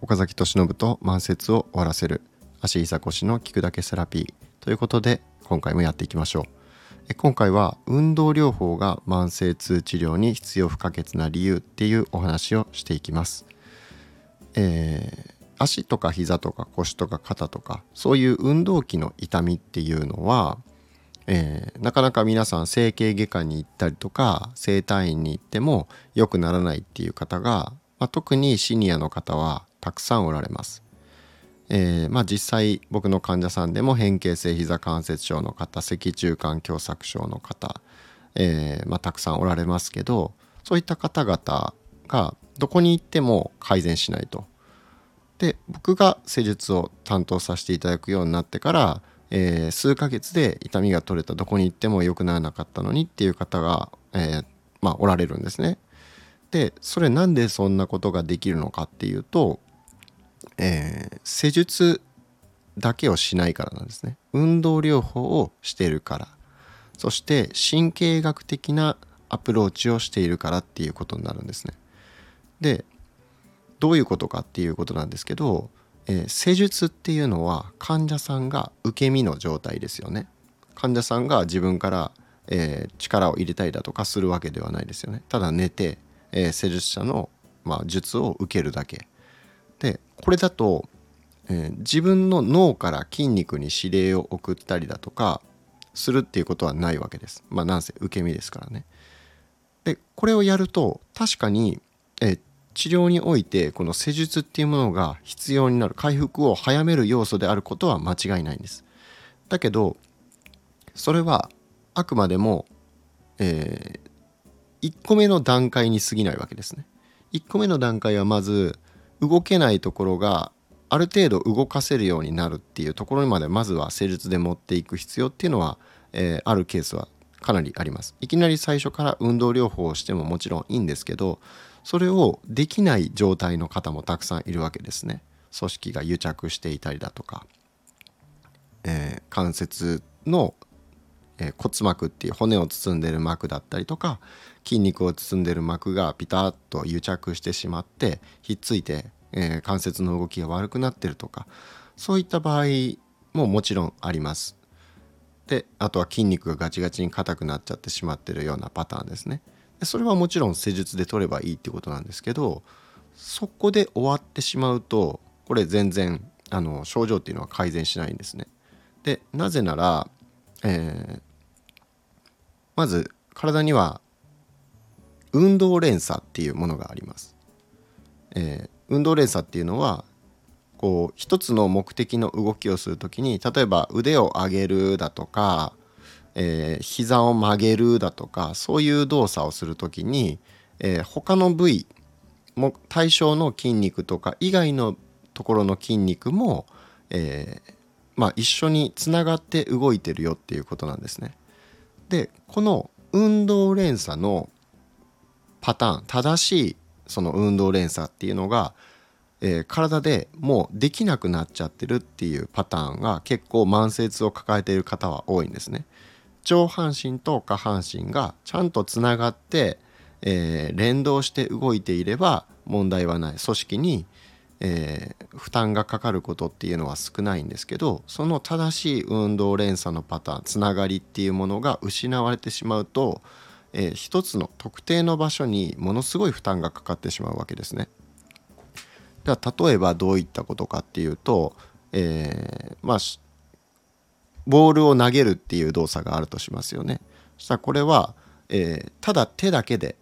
岡崎俊信と慢性を終わらせる足膝腰の聞くだけセラピーということで今回もやっていきましょう。今回は運動療法が慢性痛治療に必要不可欠な理由っていうお話をしていきます、えー、足とか膝とか腰とか肩とかそういう運動器の痛みっていうのは、えー、なかなか皆さん整形外科に行ったりとか整体院に行っても良くならないっていう方が、まあ、特にシニアの方はたくさんおられます。えー、まあ、実際僕の患者さんでも変形性膝関節症の方脊柱管狭窄症の方、えー、まあ、たくさんおられますけどそういった方々がどこに行っても改善しないと。で僕が施術を担当させていただくようになってから、えー、数ヶ月で痛みが取れたどこに行っても良くならなかったのにっていう方が、えまあ、おられるんですね。でそれなんでそんなことができるのかっていうと、えー、施術だけをしないからなんですね。運動療法をしているから。そして神経学的なアプローチをしているからっていうことになるんですね。でどういうことかっていうことなんですけど、えー、施術っていうのは患者さんが受け身の状態ですよね。患者さんが自分から、えー、力を入れたりだとかするわけではないですよね。ただ寝てえー、施術者の、まあ、術を受けるだけ。でこれだと、え、自分の脳から筋肉に指令を送ったりだとかするっていうことはないわけです。まあなんせ受け身ですからね。でこれをやると確かに、治療においてこの施術っていうものが必要になる回復を早める要素であることは間違いないんですだけどそれはあくまでも、えー、1個目の段階に過ぎないわけですね。1個目の段階はまず動けないところがある程度動かせるようになるっていうところにまでまずは施術で持っていく必要っていうのは、えー、あるケースはかなりあります。いきなり最初から運動療法をしてももちろんいいんですけどそれをできない状態の方もたくさんいるわけですね。組織が癒着していたりだとか、えー、関節のえー、骨膜っていう骨を包んでる膜だったりとか筋肉を包んでる膜がピタッと癒着してしまってひっついて、えー、関節の動きが悪くなってるとかそういった場合ももちろんあります。であとは筋肉がガチガチに硬くなっちゃってしまってるようなパターンですね。それはもちろん施術で取ればいいってことなんですけどそこで終わってしまうとこれ全然あの症状っていうのは改善しないんですね。でなぜならえー、まず体には運動連鎖っていうものがあります。えー、運動連鎖っていうのはこう一つの目的の動きをする時に例えば腕を上げるだとか、えー、膝を曲げるだとかそういう動作をする時に、えー、他の部位も対象の筋肉とか以外のところの筋肉も、えー、まあ、一緒につながって動いてるよっていうことなんですね。でこの運動連鎖のパターン正しいその運動連鎖っていうのが、えー、体でもうできなくなっちゃってるっていうパターンが結構慢性痛を抱えている方は多いんですね。上半身と下半身がちゃんとつながって、えー、連動して動いていれば問題はない組織にえー、負担がかかることっていうのは少ないんですけどその正しい運動連鎖のパターンつながりっていうものが失われてしまうと、えー、一つの特定の場所にものすごい負担がかかってしまうわけですね。では例えばどういったことかっていうと、えー、まあボールを投げるっていう動作があるとしますよね。そしたらこれは、えー、ただ手だけで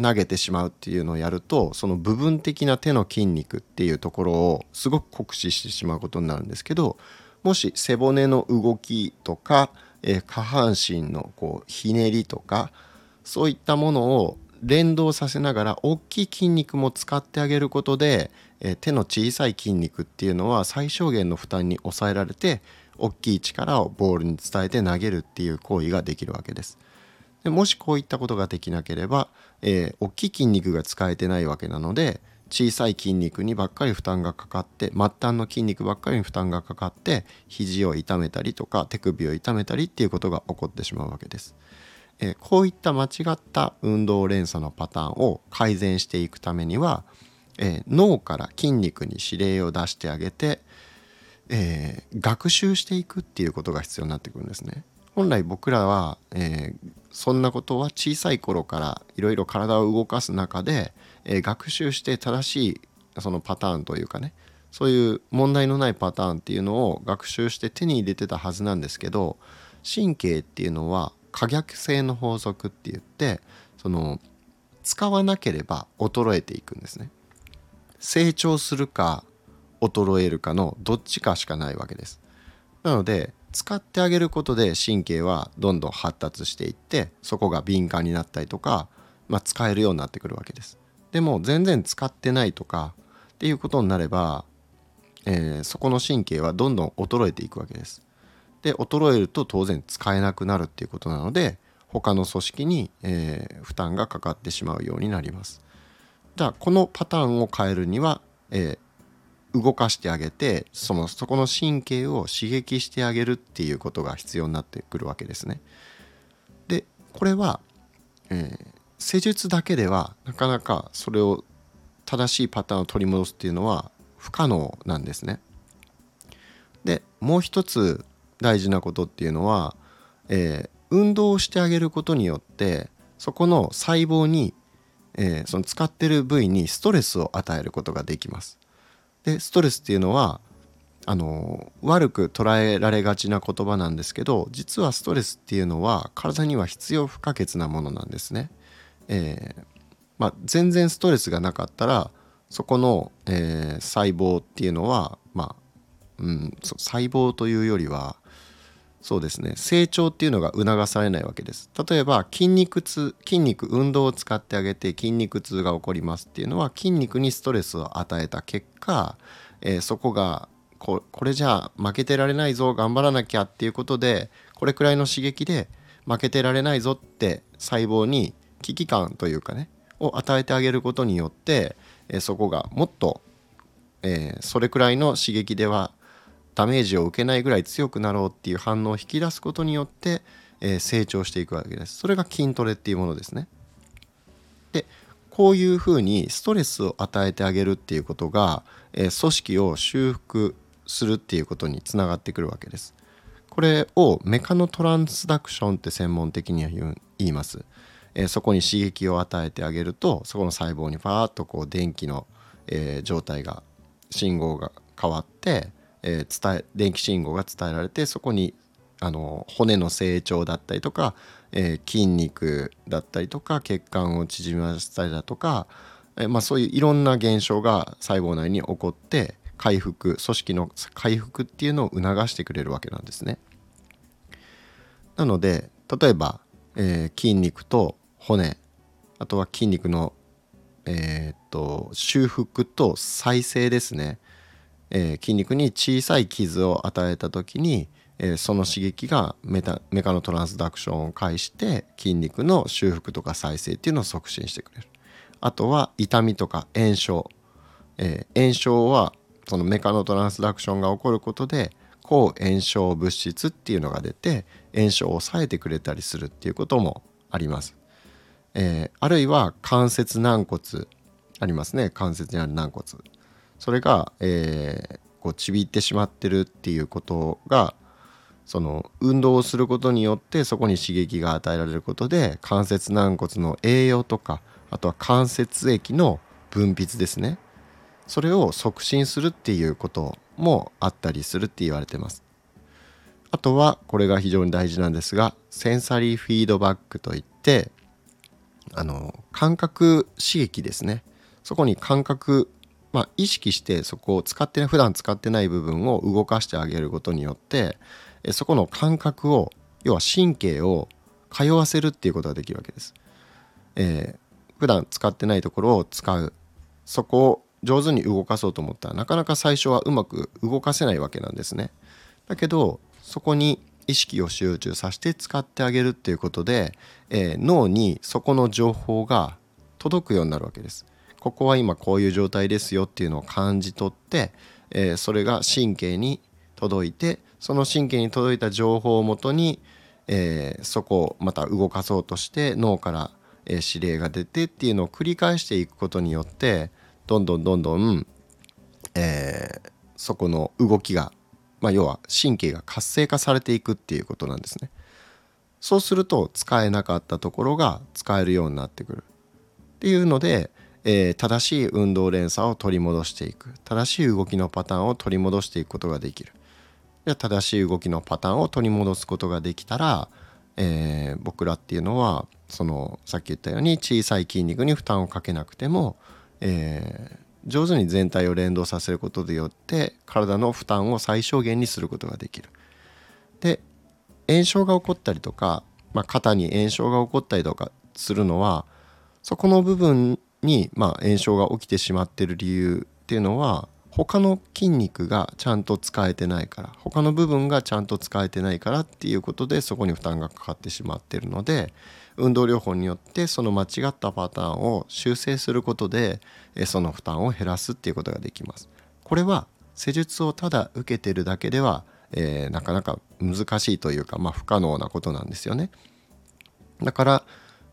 投げてしまうっていうのをやるとその部分的な手の筋肉っていうところをすごく酷使してしまうことになるんですけどもし背骨の動きとか、えー、下半身のこうひねりとかそういったものを連動させながら大きい筋肉も使ってあげることで、えー、手の小さい筋肉っていうのは最小限の負担に抑えられて大きい力をボールに伝えて投げるっていう行為ができるわけです。でもしこういったことができなければ、えー、大きい筋肉が使えてないわけなので小さい筋肉にばっかり負担がかかって末端の筋肉ばっかりに負担がかかって肘を痛めたりとか手首を痛めたりっていうことが起こってしまうわけです。えー、こういった間違った運動連鎖のパターンを改善していくためには、えー、脳から筋肉に指令を出してあげて、えー、学習していくっていうことが必要になってくるんですね。本来僕らは、えー、そんなことは小さい頃からいろいろ体を動かす中で、えー、学習して正しいそのパターンというかねそういう問題のないパターンっていうのを学習して手に入れてたはずなんですけど神経っていうのは可逆性の法則って言ってその使わなければ衰えていくんですね。成長するか衰えるかのどっちかしかないわけです。なので使ってあげることで神経はどんどん発達していってそこが敏感になったりとか、まあ、使えるようになってくるわけです。でも全然使ってないとかっていうことになれば、えー、そこの神経はどんどん衰えていくわけです。で衰えると当然使えなくなるっていうことなので他の組織に、えー、負担がかかってしまうようになります。じゃあこのパターンを変えるには、えー、動かしてあげてそのそこの神経を刺激してあげるっていうことが必要になってくるわけですね。でこれは、えー、施術だけではなかなかそれを正しいパターンを取り戻すっていうのは不可能なんですね。でもう一つ大事なことっていうのは、えー、運動をしてあげることによってそこの細胞にえー、その使ってる部位にストレスを与えることができます。でストレスっていうのはあの悪く捉えられがちな言葉なんですけど実はストレスっていうのは体には必要不可欠なものなんですね。えー、まあ、全然ストレスがなかったらそこの、えー、細胞っていうのはまあ、うん、細胞というよりはそうですね。成長っていうのが促されないわけです。例えば筋肉痛筋肉運動を使ってあげて筋肉痛が起こりますっていうのは筋肉にストレスを与えた結果、えー、そこがここれじゃあ負けてられないぞ頑張らなきゃっていうことでこれくらいの刺激で負けてられないぞって細胞に危機感というかねを与えてあげることによって、えー、そこがもっと、えー、それくらいの刺激ではダメージを受けないぐらい強くなろうっていう反応を引き出すことによって、えー、成長していくわけです。それが筋トレっていうものですね。でこういうふうにストレスを与えてあげるっていうことが、えー、組織を修復するっていうことにつながってくるわけです。これをメカノトランスダクションって専門的には言います、えー、そこに刺激を与えてあげるとそこの細胞にファーッとこう電気の、えー、状態が信号が変わってえー、伝え電気信号が伝えられてそこにあの骨の成長だったりとか、えー、筋肉だったりとか血管を縮ませたりだとか、えー、まあ、そういういろんな現象が細胞内に起こって回復組織の回復っていうのを促してくれるわけなんですね。なので例えば、えー、筋肉と骨あとは筋肉の、えー、っと修復と再生ですねえー、筋肉に小さい傷を与えた時に、えー、その刺激がメタメカノトランスダクションを介して筋肉の修復とか再生っていうのを促進してくれる。あとは痛みとか炎症、えー、炎症はそのメカノトランスダクションが起こることで抗炎症物質っていうのが出て炎症を抑えてくれたりするっていうこともあります、えー、あるいは関節軟骨ありますね。関節にある軟骨。それが、えー、こうちびってしまってるっていうことがその運動をすることによってそこに刺激が与えられることで関節軟骨の栄養とかあとは関節液の分泌ですね。それを促進するっていうこともあったりするって言われてます。あとはこれが非常に大事なんですがセンサリーフィードバックといってあの感覚刺激ですね。そこに感覚まあ、意識してそこを使って普段使ってない部分を動かしてあげることによってそこの感覚を要は神経を通わせるっていうことができるわけです。えー、普段使ってないところを使うそこを上手に動かそうと思ったらなかなか最初はうまく動かせないわけなんですね。だけどそこに意識を集中させて使ってあげるっていうことで、えー、脳にそこの情報が届くようになるわけです。ここは今こういう状態ですよっていうのを感じ取って、えそれが神経に届いてその神経に届いた情報をもとに、えー、そこをまた動かそうとして脳から、え、指令が出てっていうのを繰り返していくことによってどんどんどんどん、えー、そこの動きが、まあ、要は神経が活性化されていくっていうことなんですね。そうすると使えなかったところが使えるようになってくるっていうので、えー、正しい運動連鎖を取り戻していく正しい動きのパターンを取り戻していくことができる正しい動きのパターンを取り戻すことができたら、えー、僕らっていうのはそのさっき言ったように小さい筋肉に負担をかけなくても、えー、上手に全体を連動させることでよって体の負担を最小限にすることができる。で炎症が起こったりとか、まあ、肩に炎症が起こったりとかするのはそこの部分に、まあ、炎症が起きてしまってる理由っていうのは他の筋肉がちゃんと使えてないから他の部分がちゃんと使えてないからっていうことでそこに負担がかかってしまってるので運動療法によってその間違ったパターンを修正することでその負担を減らすっていうことができます。これは施術をただ受けてるだけでは、えー、なかなか難しいというか、まあ、不可能なことなんですよね。だから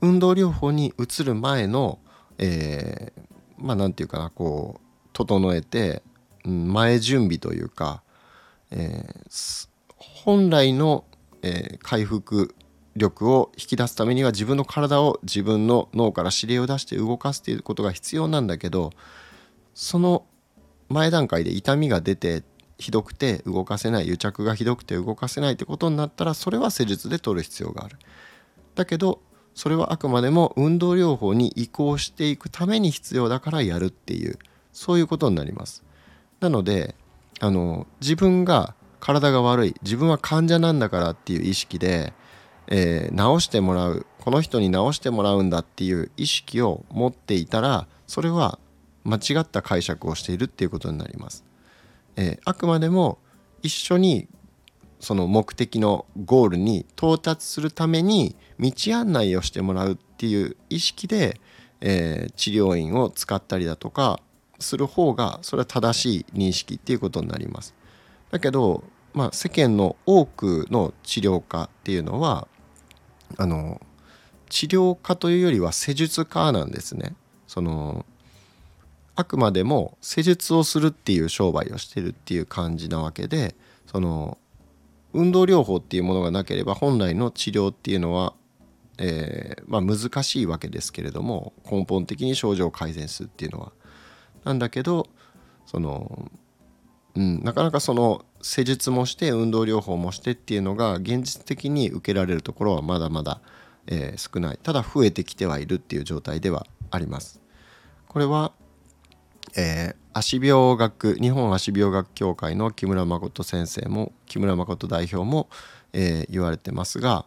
運動療法に移る前の、えー、まあ何て言うかなこう整えて、前準備というか、えー、本来の、えー、回復力を引き出すためには自分の体を自分の脳から指令を出して動かすということが必要なんだけどその前段階で痛みが出てひどくて動かせない癒着がひどくて動かせないってことになったらそれは施術で取る必要がある。だけどそれはあくまでも運動療法に移行していくために必要だからやるっていうそういうことになりますなのであの自分が体が悪い自分は患者なんだからっていう意識で、えー、治してもらうこの人に治してもらうんだっていう意識を持っていたらそれは間違った解釈をしているっていうことになります。えー、あくまでも一緒にその目的のゴールに到達するために道案内をしてもらうっていう意識で、えー、治療院を使ったりだとかする方がそれは正しい認識っていうことになります。だけど、まあ、世間の多くの治療家っていうのはあの治療家というよりは施術家なんですね。そのあくまでも施術をするっていう商売をしてるっていう感じなわけでその運動療法っていうものがなければ本来の治療っていうのは、えー、まあ、難しいわけですけれども根本的に症状を改善するっていうのは。なんだけどその、うん、なかなかその施術もして運動療法もしてっていうのが現実的に受けられるところはまだまだ、えー、少ないただ増えてきてはいるっていう状態ではあります。これは、えー、足病学日本足病学協会の木村誠先生も木村誠代表も、えー、言われてますが、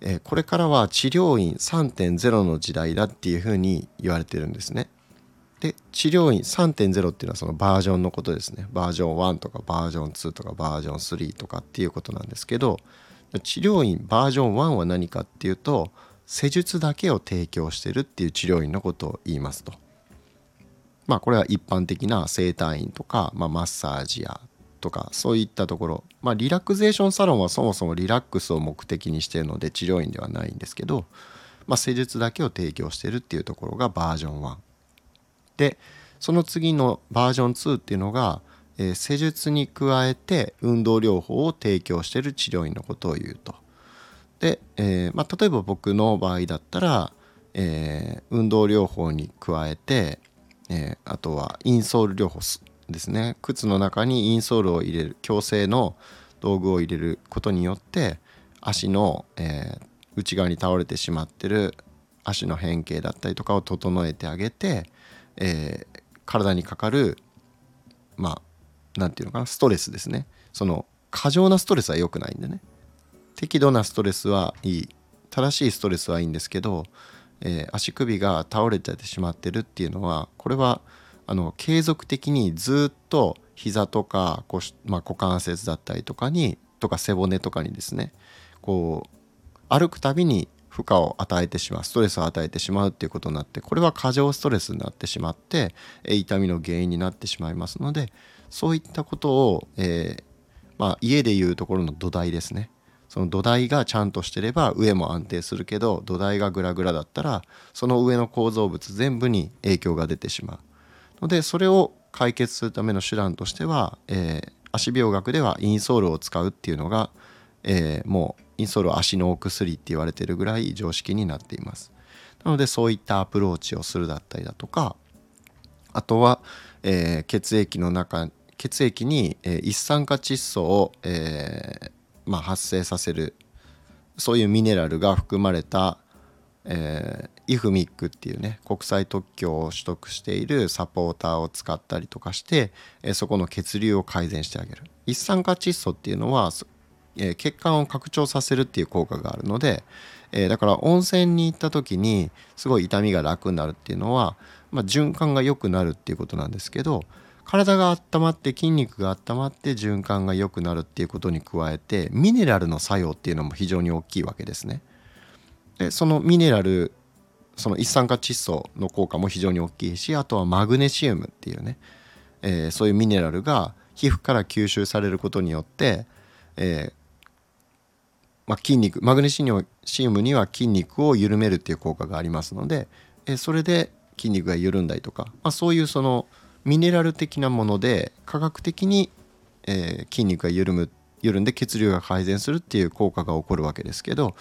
えー、これからは治療院3.0の時代だっていうふうに言われてるんですね。で治療院3.0っていうのはそのバージョンのことですねバージョン1とかバージョン2とかバージョン3とかっていうことなんですけど治療院バージョン1は何かっていうと施術だけを提供してるっていう治療院のことを言いますと。まあこれは一般的な整体院とか、まあ、マッサージやとかそういったところまあリラクゼーションサロンはそもそもリラックスを目的にしているので治療院ではないんですけど、まあ、施術だけを提供してるっていうところがバージョン1。でその次のバージョン2っていうのが、えー、施術に加えて運動療法を提供している治療院のことを言うと。で、えー、まあ、例えば僕の場合だったら、えー、運動療法に加えて、えあとはインソール療法ですね。靴の中にインソールを入れる矯正の道具を入れることによって足の、え内側に倒れてしまってる足の変形だったりとかを整えてあげて、えー、体にかかるまあ何て言うのかなストレスですね。その過剰なストレスは良くないんでね。適度なストレスはいい。正しいストレスはいいんですけど、えー、足首が倒れてしまってるっていうのはこれはあの継続的にずっと膝とか腰、まあ、股関節だったりとかにとか背骨とかにですねこう歩くたびに負荷を与えてしまうストレスを与えてしまうっていうことになってこれは過剰ストレスになってしまって痛みの原因になってしまいますのでそういったことを、えー、まあ、家でいうところの土台ですね。その土台がちゃんとしてれば上も安定するけど土台がグラグラだったらその上の構造物全部に影響が出てしまう。のでそれを解決するための手段としては、えー、足病学ではインソールを使うっていうのが、えー、もうインソールは足のお薬って言われてるぐらい常識になっています。なのでそういったアプローチをするだったりだとかあとは、えー、血液の中血液に、え、一酸化窒素を、えーまあ、発生させるそういうミネラルが含まれた、えー、イフミックっていうね国際特許を取得しているサポーターを使ったりとかして、えー、そこの血流を改善してあげる。一酸化窒素っていうのは、えー、血管を拡張させるっていう効果があるので、え、だから温泉に行った時にすごい痛みが楽になるっていうのは、まあ、循環が良くなるっていうことなんですけど体が温まって筋肉が温まって循環が良くなるっていうことに加えてミネラルの作用っていうのも非常に大きいわけですね。でそのミネラルその一酸化窒素の効果も非常に大きいしあとはマグネシウムっていうね、えー、そういうミネラルが皮膚から吸収されることによって、えーまあ、筋肉マグネシウムには筋肉を緩めるっていう効果がありますので、えー、それで筋肉が緩んだりとか、まあ、そういうそのミネラル的なもので科学的に、えー、筋肉が緩む緩んで血流が改善するっていう効果が起こるわけですけど、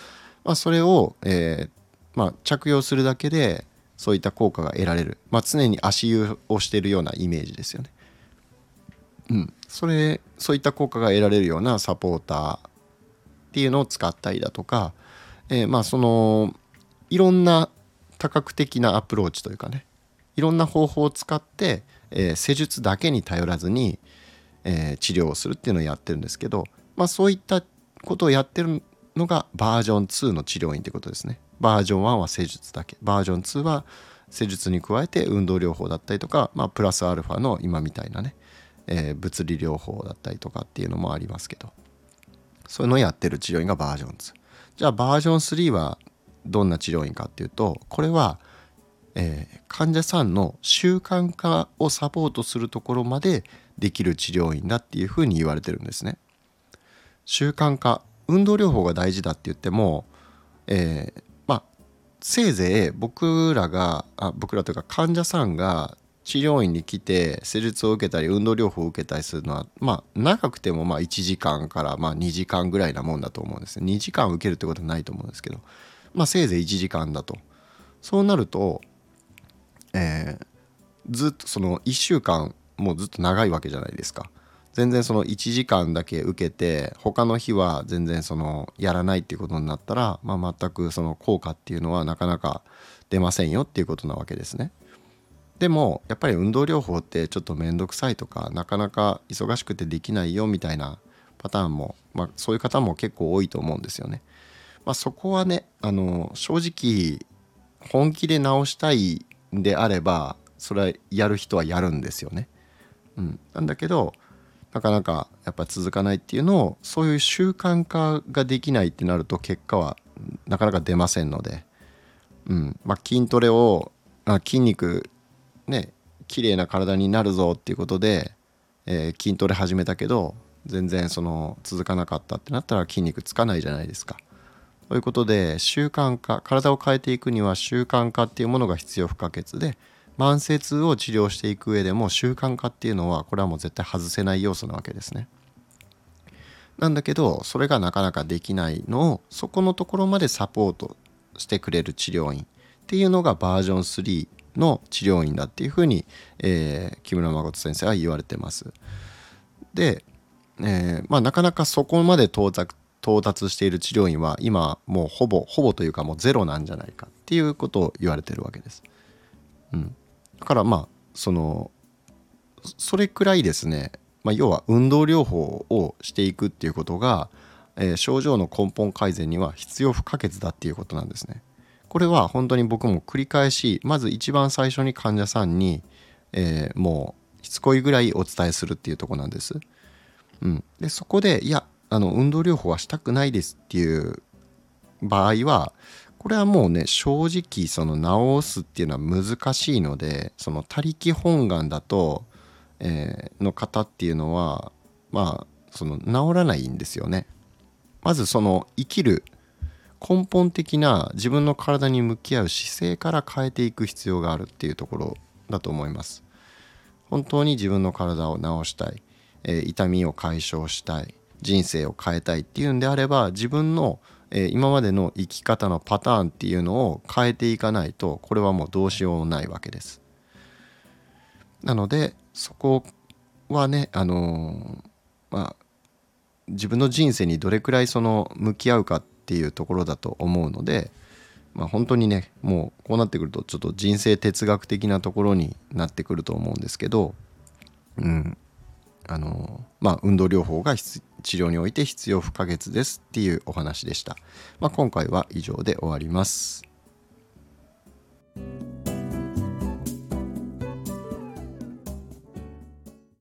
まあ、それを、えーまあ、着用するだけでそういった効果が得られる、まあ、常に足湯をしているようなイメージですよね。うん、それそういった効果が得られるようなサポーターっていうのを使ったりだとか、えー、まあそのいろんな多角的なアプローチというかねいろんな方法を使ってえー、施術だけに頼らずに、えー、治療をするっていうのをやってるんですけど、まあ、そういったことをやってるのがバージョン2の治療院ってことですね。バージョン1は施術だけ。バージョン2は施術に加えて運動療法だったりとか、まあ、プラスアルファの今みたいなね、えー、物理療法だったりとかっていうのもありますけど。そういうのをやってる治療院がバージョン2じゃあバージョン3はどんな治療院かっていうとこれはえー、患者さんの習慣化をサポートするところまでできる治療院だっていうふうに言われてるんですね。習慣化運動療法が大事だって言っても、えー、まあせいぜい僕らがあ僕らというか患者さんが治療院に来て施術を受けたり運動療法を受けたりするのはまあ長くてもまあ1時間からまあ2時間ぐらいなもんだと思うんですね2時間受けるってことはないと思うんですけどまあせいぜい1時間だとそうなるとえー、ずっとその1週間もうずっと長いわけじゃないですか。全然その1時間だけ受けて他の日は全然そのやらないっていうことになったら、まあ、全くその効果っていうのはなかなか出ませんよっていうことなわけですね。でもやっぱり運動療法ってちょっと面倒くさいとかなかなか忙しくてできないよみたいなパターンも、まあ、そういう方も結構多いと思うんですよね。まあ、そこはねあの正直本気で直したいであればそれはやる人はやるんですよね。うん、なんだけどなかなかやっぱ続かないっていうのをそういう習慣化ができないってなると結果はなかなか出ませんので、うんまあ、筋トレを筋肉ね綺麗な体になるぞっていうことで、えー、筋トレ始めたけど全然その続かなかったってなったら筋肉つかないじゃないですか。ということで習慣化体を変えていくには習慣化っていうものが必要不可欠で慢性痛を治療していく上でも習慣化っていうのはこれはもう絶対外せない要素なわけですね。なんだけどそれがなかなかできないのをそこのところまでサポートしてくれる治療院っていうのがバージョン3の治療院だっていうふうに、えー、木村誠先生は言われてます。で、えーまあ、なかなかそこまで到達到達している治療院は今もうほぼほぼというかもうゼロなんじゃないかっていうことを言われてるわけです。うん、だからまあそのそれくらいですね、まあ、要は運動療法をしていくっていうことが、えー、症状の根本改善には必要不可欠だっていうことなんですね。これは本当に僕も繰り返しまず一番最初に患者さんに、えー、もうしつこいぐらいお伝えするっていうとこなんです。うん、でそこでいやあの運動療法はしたくないですっていう場合はこれはもうね正直その治すっていうのは難しいのでその他力本願だと、えー、の方っていうのはまあその治らないんですよね。まずその生きる根本的な自分の体に向き合う姿勢から変えていく必要があるっていうところだと思います。本当に自分の体を治したい、えー、痛みを解消したい。人生を変えたいっていうんであれば自分の、え、今までの生き方のパターンっていうのを変えていかないとこれはもうどうしようもないわけです。なのでそこはねあの、まあ自分の人生にどれくらいその向き合うかっていうところだと思うので、まあ、本当にねもうこうなってくるとちょっと人生哲学的なところになってくると思うんですけど、うん。あのまあ、運動療法が治療において必要不可欠ですっていうお話でした。まあ、今回は以上で終わります。